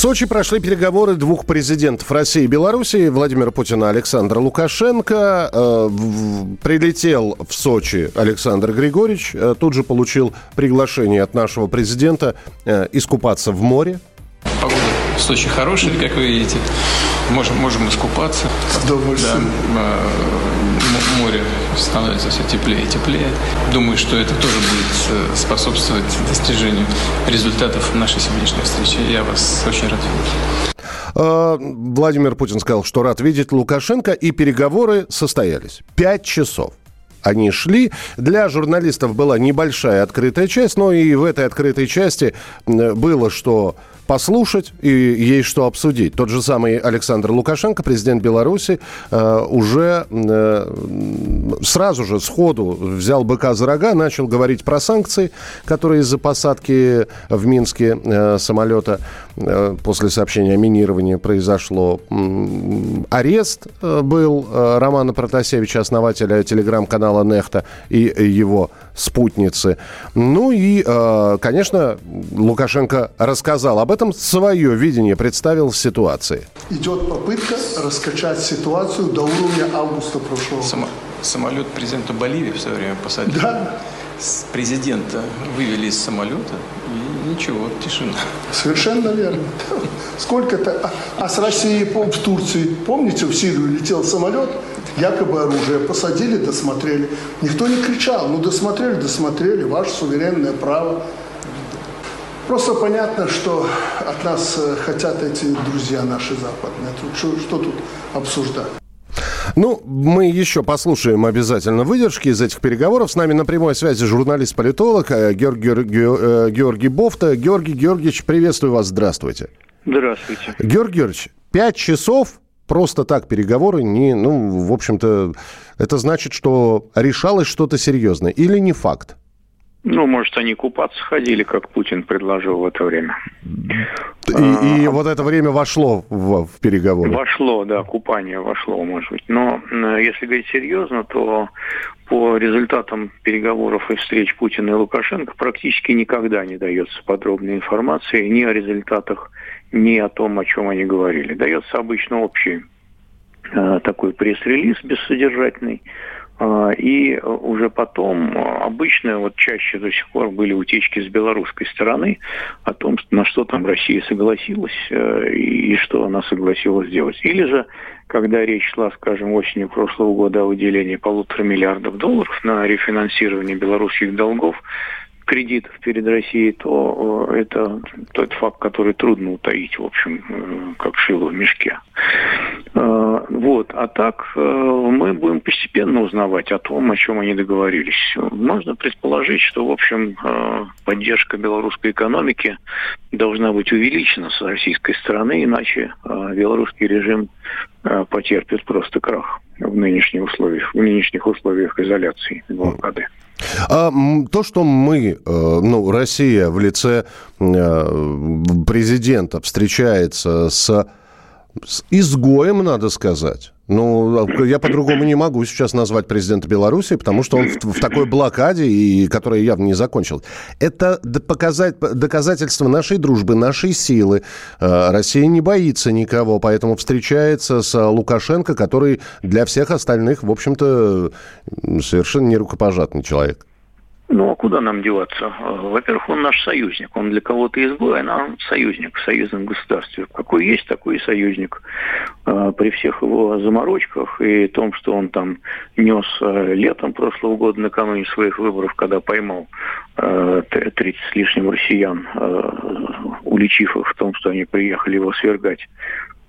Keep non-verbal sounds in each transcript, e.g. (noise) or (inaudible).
Сочи прошли переговоры двух президентов России и Белоруссии, Владимира Путина и Александра Лукашенко. Э, в- прилетел в Сочи Александр Григорьевич, э, тут же получил приглашение от нашего президента э, искупаться в море. Погода в Сочи хорошая, как вы видите. Можем, можем искупаться. Да, м- море становится все теплее и теплее. Думаю, что это тоже будет э, способствовать достижению результатов нашей сегодняшней встречи. Я вас очень рад видеть. Э, Владимир Путин сказал, что рад видеть Лукашенко, и переговоры состоялись. Пять часов. Они шли. Для журналистов была небольшая открытая часть, но и в этой открытой части э, было что послушать и есть что обсудить. Тот же самый Александр Лукашенко, президент Беларуси, э, уже э, сразу же сходу взял быка за рога, начал говорить про санкции, которые из-за посадки в Минске э, самолета после сообщения о минировании произошло. Арест был Романа Протасевича, основателя телеграм-канала «Нехта» и его спутницы. Ну и, э, конечно, Лукашенко рассказал об этом, свое видение представил ситуации. идет попытка раскачать ситуацию до уровня августа прошлого. Само- самолет президента Боливии в свое время посадили. Да, С президента вывели из самолета, и ничего, тишина. совершенно верно. Сколько-то... А, а с Россией, пом- в Турции, помните, в Сирию летел самолет, якобы оружие, посадили, досмотрели. Никто не кричал, ну досмотрели, досмотрели, ваше суверенное право. Просто понятно, что от нас э, хотят эти друзья наши западные. Тут что, что тут обсуждать? Ну, мы еще послушаем обязательно выдержки из этих переговоров. С нами на прямой связи журналист-политолог э, Георгий, Георгий, э, Георгий Бофта. Георгий Георгиевич, приветствую вас, здравствуйте. Здравствуйте. Георгий Георгиевич, пять часов просто так переговоры не, ну, в общем-то, это значит, что решалось что-то серьезное или не факт? Ну, может, они купаться ходили, как Путин предложил в это время. И, и вот это время вошло в, в переговоры. Вошло, да, купание вошло, может быть. Но если говорить серьезно, то по результатам переговоров и встреч Путина и Лукашенко практически никогда не дается подробной информации ни о результатах, ни о том, о чем они говорили. Дается обычно общий э, такой пресс-релиз бессодержательный, а, И э, уже потом, э, обычно, вот чаще до сих пор были утечки с белорусской стороны о том, на что там Россия согласилась э, и что она согласилась сделать. Или же, когда речь шла, скажем, осенью прошлого года о выделении полутора миллиардов долларов на рефинансирование белорусских долгов, кредитов перед Россией, то э, это тот факт, который трудно утаить, в общем, э, как шило в мешке. Э, Вот. А так мы будем постепенно узнавать о том, о чем они договорились. Можно предположить, что, в общем, поддержка белорусской экономики должна быть увеличена с российской стороны, иначе белорусский режим потерпит просто крах в нынешних условиях, в нынешних условиях изоляции и блокады. А, то, что мы, э, ну, Россия в лице э, президента встречается с, с изгоем, надо сказать. Ну, я по-другому не могу сейчас назвать президента Беларуси, потому что он в, в такой блокаде, и, которая явно не закончилась. Это показать, доказательство нашей дружбы, нашей силы. Э, Россия не боится никого, поэтому встречается с Лукашенко, который для всех остальных, в общем-то, совершенно не рукопожатный человек. Ну, а куда нам деваться? Э, Во-первых, он наш союзник. Он для кого-то изгой, а нам союзник в союзном государстве. Какой есть, такой и союзник. Э, При всех его заморочках и том, что он там нес э, летом прошлого года, накануне своих выборов, когда поймал э, т- 30 с лишним россиян, уличив их в том, что они приехали его свергать.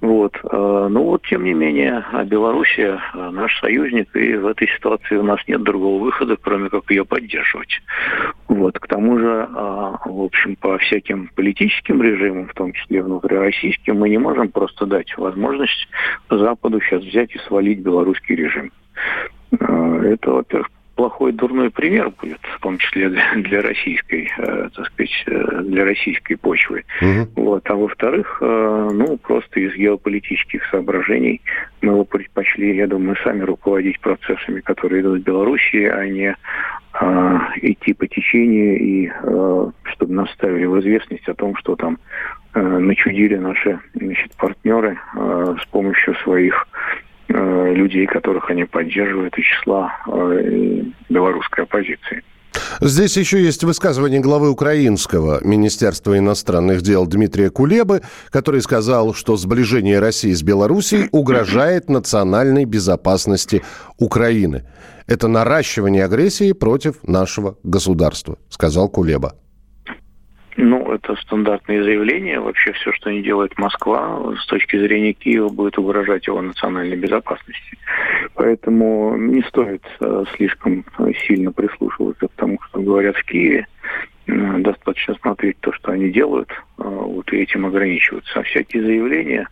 Вот. э, Но вот, тем не менее, а Белоруссия э, наш союзник, и в этой ситуации у нас нет другого выхода, кроме как ее поддерживать. Вот. К тому же, а, в общем, по всяким политическим режимам, в том числе внутрироссийским, мы не можем просто дать возможность Западу сейчас взять и свалить белорусский режим. Э, Это, во-первых, плохой дурной пример будет, в том числе для, российской, э, так сказать, э, для российской почвы. Угу. Вот. А во-вторых, э, ну, просто из геополитических соображений мы его предпочли, я думаю, сами руководить процессами, которые идут в Белоруссии, а не э, идти по течению и э, чтобы нас ставили в известность о том, что там э, начудили наши значит, партнеры э, с помощью своих Э, людей, которых они поддерживают, из числа э, белорусской оппозиции. Здесь еще есть высказывание главы украинского Министерства иностранных дел Дмитрия Кулебы, который сказал, что сближение России с Белоруссией угрожает национальной безопасности Украины. Это наращивание агрессии против нашего государства, сказал Кулеба. Ну, это стандартные заявления. Вообще все, что не делает Москва, с точки зрения Киева, будет угрожать его национальной безопасности. Поэтому не стоит э, слишком сильно прислушиваться к тому, что говорят в Киеве. Э, достаточно смотреть то, что они делают, э, вот и этим ограничиваться. А всякие заявления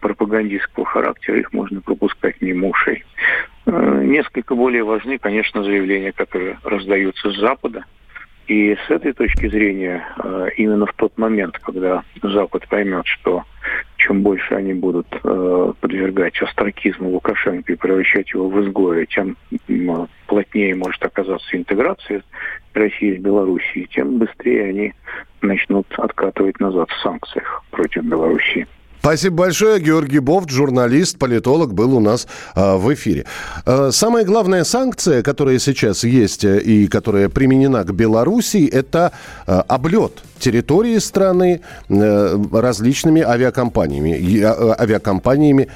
пропагандистского характера, их можно пропускать мимо ушей. Несколько более важны, конечно, заявления, которые раздаются с Запада – и с этой точки зрения, э, именно в тот момент, когда Запад поймет, что чем больше они будут э, подвергать остракизму Лукашенко и превращать его в изгоя, тем плотнее может оказаться интеграция России с Белоруссией, тем быстрее они начнут откатывать назад в санкциях против Белоруссии. Спасибо большое. Георгий Бофт, журналист, политолог, был у нас э, в эфире. Э, самая главная санкция, которая сейчас есть э, и которая применена к Белоруссии, это э, облет территории страны э, различными авиакомпаниями. Авиакомпаниями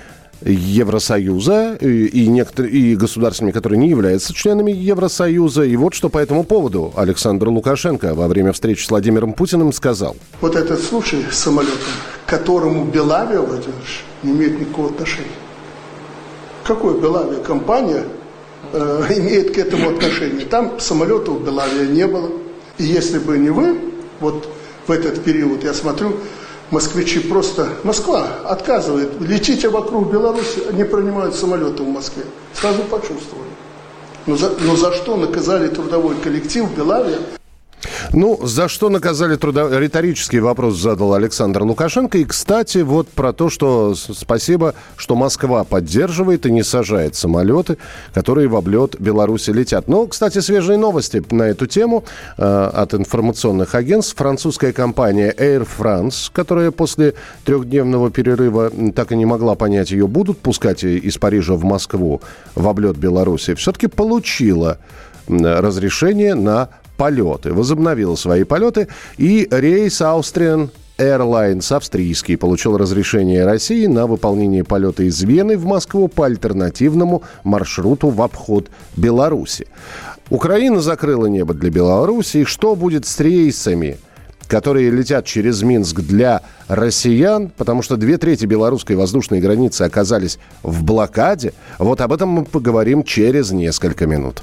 Евросоюза и, и, некоторые, и государствами, которые не являются членами Евросоюза. И вот что по этому поводу Александр Лукашенко во время встречи с Владимиром Путиным сказал. Вот этот случай с самолетом, к которому Белавия, Владимирович, не имеет никакого отношения. Какой Белавия компания э, (laughs) имеет к этому отношение? Там самолетов Белавия не было. И если бы не вы, вот в этот период, я смотрю, москвичи просто... Москва отказывает. Летите вокруг Беларуси, не принимают самолеты в Москве. Сразу почувствовали. Но за, но за что наказали трудовой коллектив Белавия? Ну, за что наказали труда... Риторический вопрос задал Александр Лукашенко. И, кстати, вот про то, что спасибо, что Москва поддерживает и не сажает самолеты, которые в облет Беларуси летят. Но, кстати, свежие новости на эту тему э, от информационных агентств. Французская компания Air France, которая после трехдневного перерыва так и не могла понять, ее будут пускать из Парижа в Москву в облет Беларуси, все-таки получила разрешение на полеты. Возобновил свои полеты. И рейс Austrian Airlines австрийский получил разрешение России на выполнение полета из Вены в Москву по альтернативному маршруту в обход Беларуси. Украина закрыла небо для Беларуси. Что будет с рейсами, которые летят через Минск для россиян, потому что две трети белорусской воздушной границы оказались в блокаде. Вот об этом мы поговорим через несколько минут.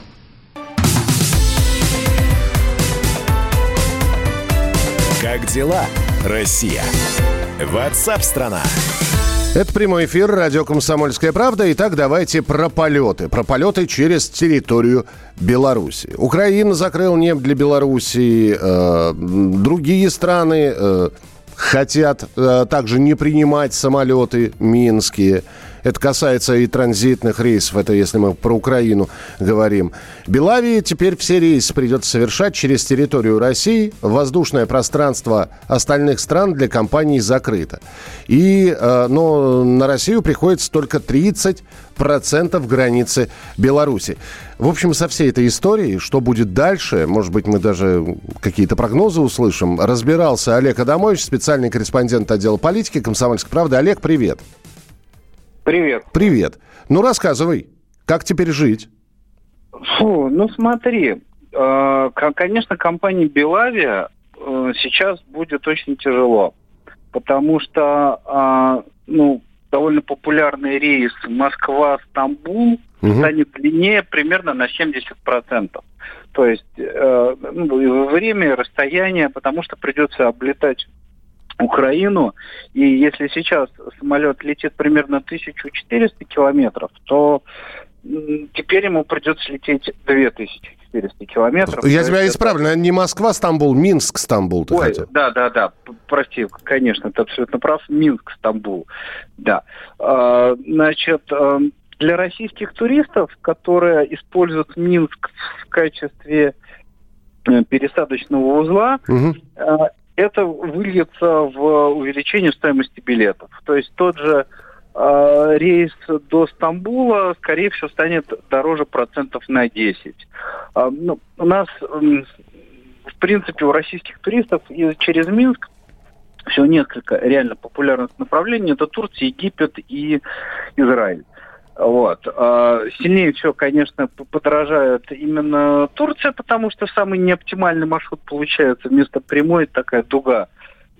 Как дела, Россия? Ватсап-страна! Это прямой эфир, радио «Комсомольская правда». Итак, давайте про полеты. Про полеты через территорию Беларуси. Украина закрыла небо для Беларуси. Э, другие страны э, хотят э, также не принимать самолеты минские. Это касается и транзитных рейсов, это если мы про Украину говорим. Белавии теперь все рейсы придется совершать через территорию России. Воздушное пространство остальных стран для компаний закрыто. И, э, но на Россию приходится только 30% границы Беларуси. В общем, со всей этой историей, что будет дальше, может быть, мы даже какие-то прогнозы услышим, разбирался Олег Адамович, специальный корреспондент отдела политики «Комсомольской правды». Олег, привет. Привет. Привет. Ну, рассказывай, как теперь жить? Фу, ну смотри, э, конечно, компании Белавия э, сейчас будет очень тяжело, потому что, э, ну, довольно популярный рейс Москва-Стамбул угу. станет длиннее примерно на 70%. То есть э, ну, время расстояние, потому что придется облетать Украину. И если сейчас самолет летит примерно 1400 километров, то теперь ему придется лететь 2400 километров. Я тебя исправлю, это... не Москва, Стамбул, Минск, Стамбул. Ой, хотел. да, да, да, прости, конечно, ты абсолютно прав, Минск, Стамбул, да. А, значит, а, для российских туристов, которые используют Минск в качестве э, пересадочного узла, угу. Это выльется в увеличение стоимости билетов. То есть тот же э, рейс до Стамбула, скорее всего, станет дороже процентов на 10. Э, ну, у нас, э, в принципе, у российских туристов через Минск всего несколько реально популярных направлений. Это Турция, Египет и Израиль. Вот. А, сильнее всего, конечно, подорожает именно Турция, потому что самый неоптимальный маршрут получается. Вместо прямой такая дуга.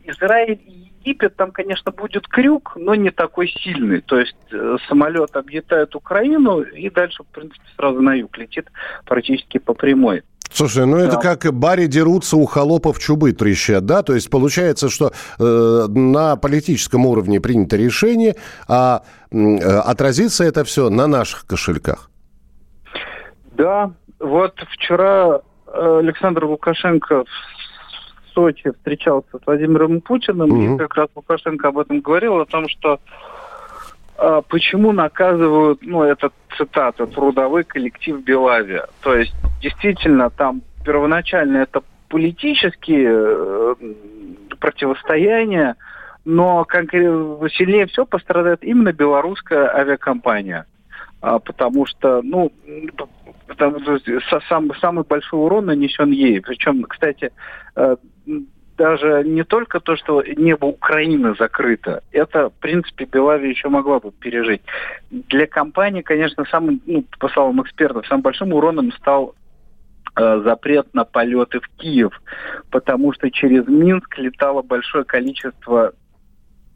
Израиль и Египет, там, конечно, будет крюк, но не такой сильный. То есть э, самолет объедает Украину и дальше, в принципе, сразу на юг летит практически по прямой. Слушай, ну да. это как бари дерутся, у холопов чубы трещат, да? То есть получается, что э, на политическом уровне принято решение, а э, отразится это все на наших кошельках. Да, вот вчера э, Александр Лукашенко в Сочи встречался с Владимиром Путиным, угу. и как раз Лукашенко об этом говорил, о том, что почему наказывают, ну, это цитата, трудовой коллектив Белавия. То есть, действительно, там первоначально это политические э, противостояния, но конкретно сильнее всего пострадает именно белорусская авиакомпания. А, потому что, ну, потому, сам, самый большой урон нанесен ей. Причем, кстати, э, даже не только то, что небо Украины закрыто, это, в принципе, Белавия еще могла бы пережить. Для компании, конечно, самым, ну, по словам экспертов, самым большим уроном стал э, запрет на полеты в Киев, потому что через Минск летало большое количество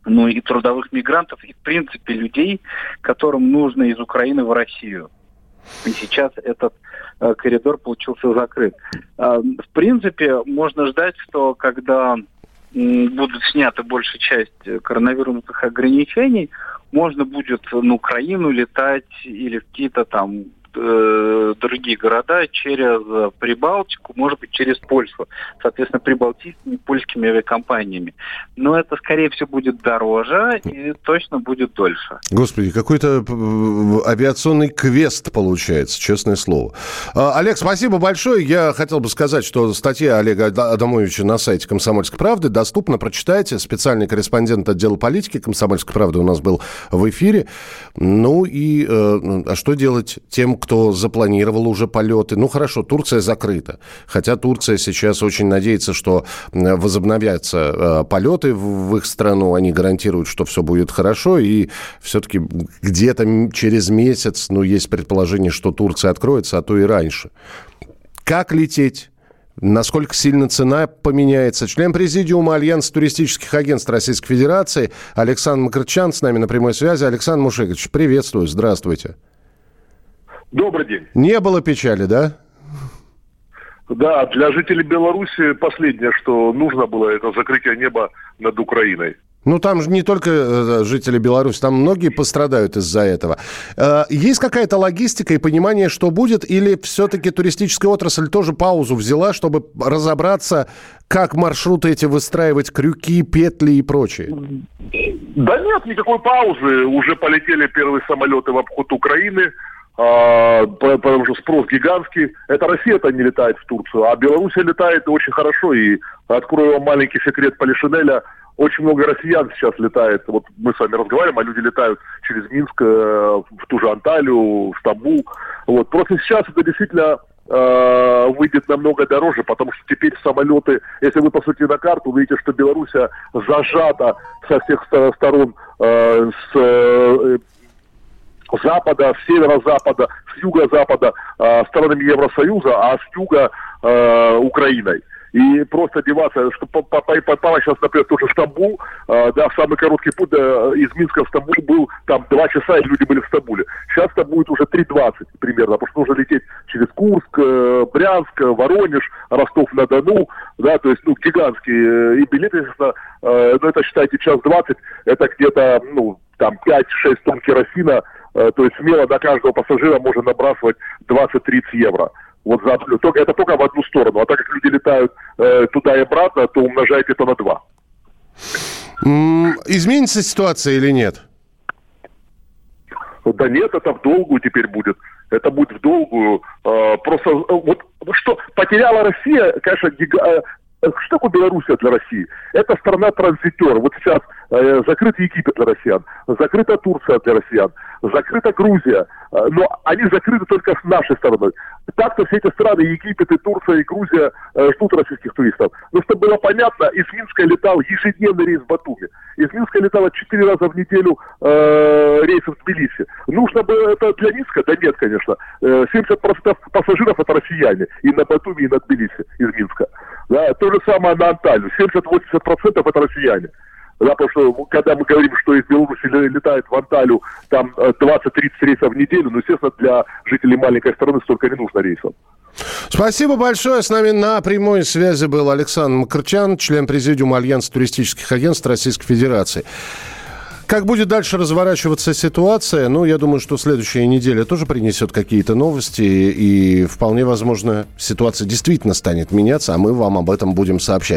ну и трудовых мигрантов, и в принципе людей, которым нужно из Украины в Россию. И сейчас этот э, коридор получился закрыт. Э, в принципе, можно ждать, что когда э, будут сняты большая часть коронавирусных ограничений, можно будет на Украину летать или в какие-то там э, другие города через Прибалтику, может быть, через Польшу, соответственно, прибалтийскими польскими авиакомпаниями. Но это, скорее всего, будет дороже и точно будет дольше. Господи, какой-то э, авиационный квест получается, честное слово. А, Олег, спасибо большое. Я хотел бы сказать, что статья Олега Адамовича на сайте «Комсомольской правды» доступна, прочитайте. Специальный корреспондент отдела политики «Комсомольской правды» у нас был в эфире. Ну и э, а что делать тем, кто запланировал уже полеты. Ну, хорошо, Турция закрыта. Хотя Турция сейчас очень надеется, что возобновятся э, полеты в их страну. Они гарантируют, что все будет хорошо. И все-таки где-то через месяц, ну, есть предположение, что Турция откроется, а то и раньше. Как лететь? Насколько сильно цена поменяется? Член президиума Альянса туристических агентств Российской Федерации Александр Макарчан с нами на прямой связи. Александр Мушекович, приветствую, здравствуйте. Добрый день. Не было печали, да? Да, для жителей Беларуси последнее, что нужно было, это закрытие неба над Украиной. Ну, там же не только э, жители Беларуси, там многие пострадают из-за этого. Э, есть какая-то логистика и понимание, что будет, или все-таки туристическая отрасль тоже паузу взяла, чтобы разобраться, как маршруты эти выстраивать, крюки, петли и прочее? Да нет, никакой паузы. Уже полетели первые самолеты в обход Украины, а, потому что спрос гигантский. Это Россия-то не летает в Турцию, а Беларусь летает очень хорошо. И открою вам маленький секрет Полишинеля – очень много россиян сейчас летает. Вот мы с вами разговариваем, а люди летают через Минск э, в ту же Анталию, в Стамбул. Вот. Просто сейчас это действительно э, выйдет намного дороже, потому что теперь самолеты, если вы посмотрите на карту, увидите, что Беларусь зажата со всех сторон э, с э, запада, с северо-запада, с юго-запада э, странами Евросоюза, а с юга э, Украиной и просто одеваться, что попала сейчас, например, тоже Стамбул, э, да, самый короткий путь э, из Минска в Стамбул был там два часа, и люди были в Стамбуле. Сейчас там будет уже 3.20 примерно, потому что нужно лететь через Курск, э, Брянск, Воронеж, Ростов-на-Дону, да, то есть, ну, гигантские, и билеты, естественно, э, ну, это, считайте, час 20, это где-то, ну, там 5-6 тонн керосина, э, то есть смело на каждого пассажира можно набрасывать 20-30 евро вот за только это только в одну сторону. А так как люди летают э, туда и обратно, то умножайте это на два. Изменится ситуация или нет? Да нет, это в долгую теперь будет. Это будет в долгую. Э, просто э, вот что потеряла Россия, конечно, гига, э, что такое Белоруссия для России? Это страна-транзитер. Вот сейчас э, закрыт Египет для россиян, закрыта Турция для россиян, закрыта Грузия. Э, но они закрыты только с нашей стороны. Так-то все эти страны, Египет и Турция и Грузия, э, ждут российских туристов. Но чтобы было понятно, из Минска летал ежедневный рейс в Батуми. Из Минска летало 4 раза в неделю э, рейсов в Тбилиси. Нужно бы это для Минска? Да нет, конечно. 70% э, пассажиров это россияне. И на Батуми, и на Тбилиси из Минска. Да, то же самое на Анталию. 70-80% это россияне. Да, потому что когда мы говорим, что из Беларуси летает в Анталию там 20-30 э, рейсов в неделю, ну, естественно, для жителей маленькой страны столько не нужно рейсов. Спасибо большое. С нами на прямой связи был Александр Макарчан, член президиума Альянса туристических агентств Российской Федерации. Как будет дальше разворачиваться ситуация? Ну, я думаю, что следующая неделя тоже принесет какие-то новости, и вполне возможно, ситуация действительно станет меняться, а мы вам об этом будем сообщать.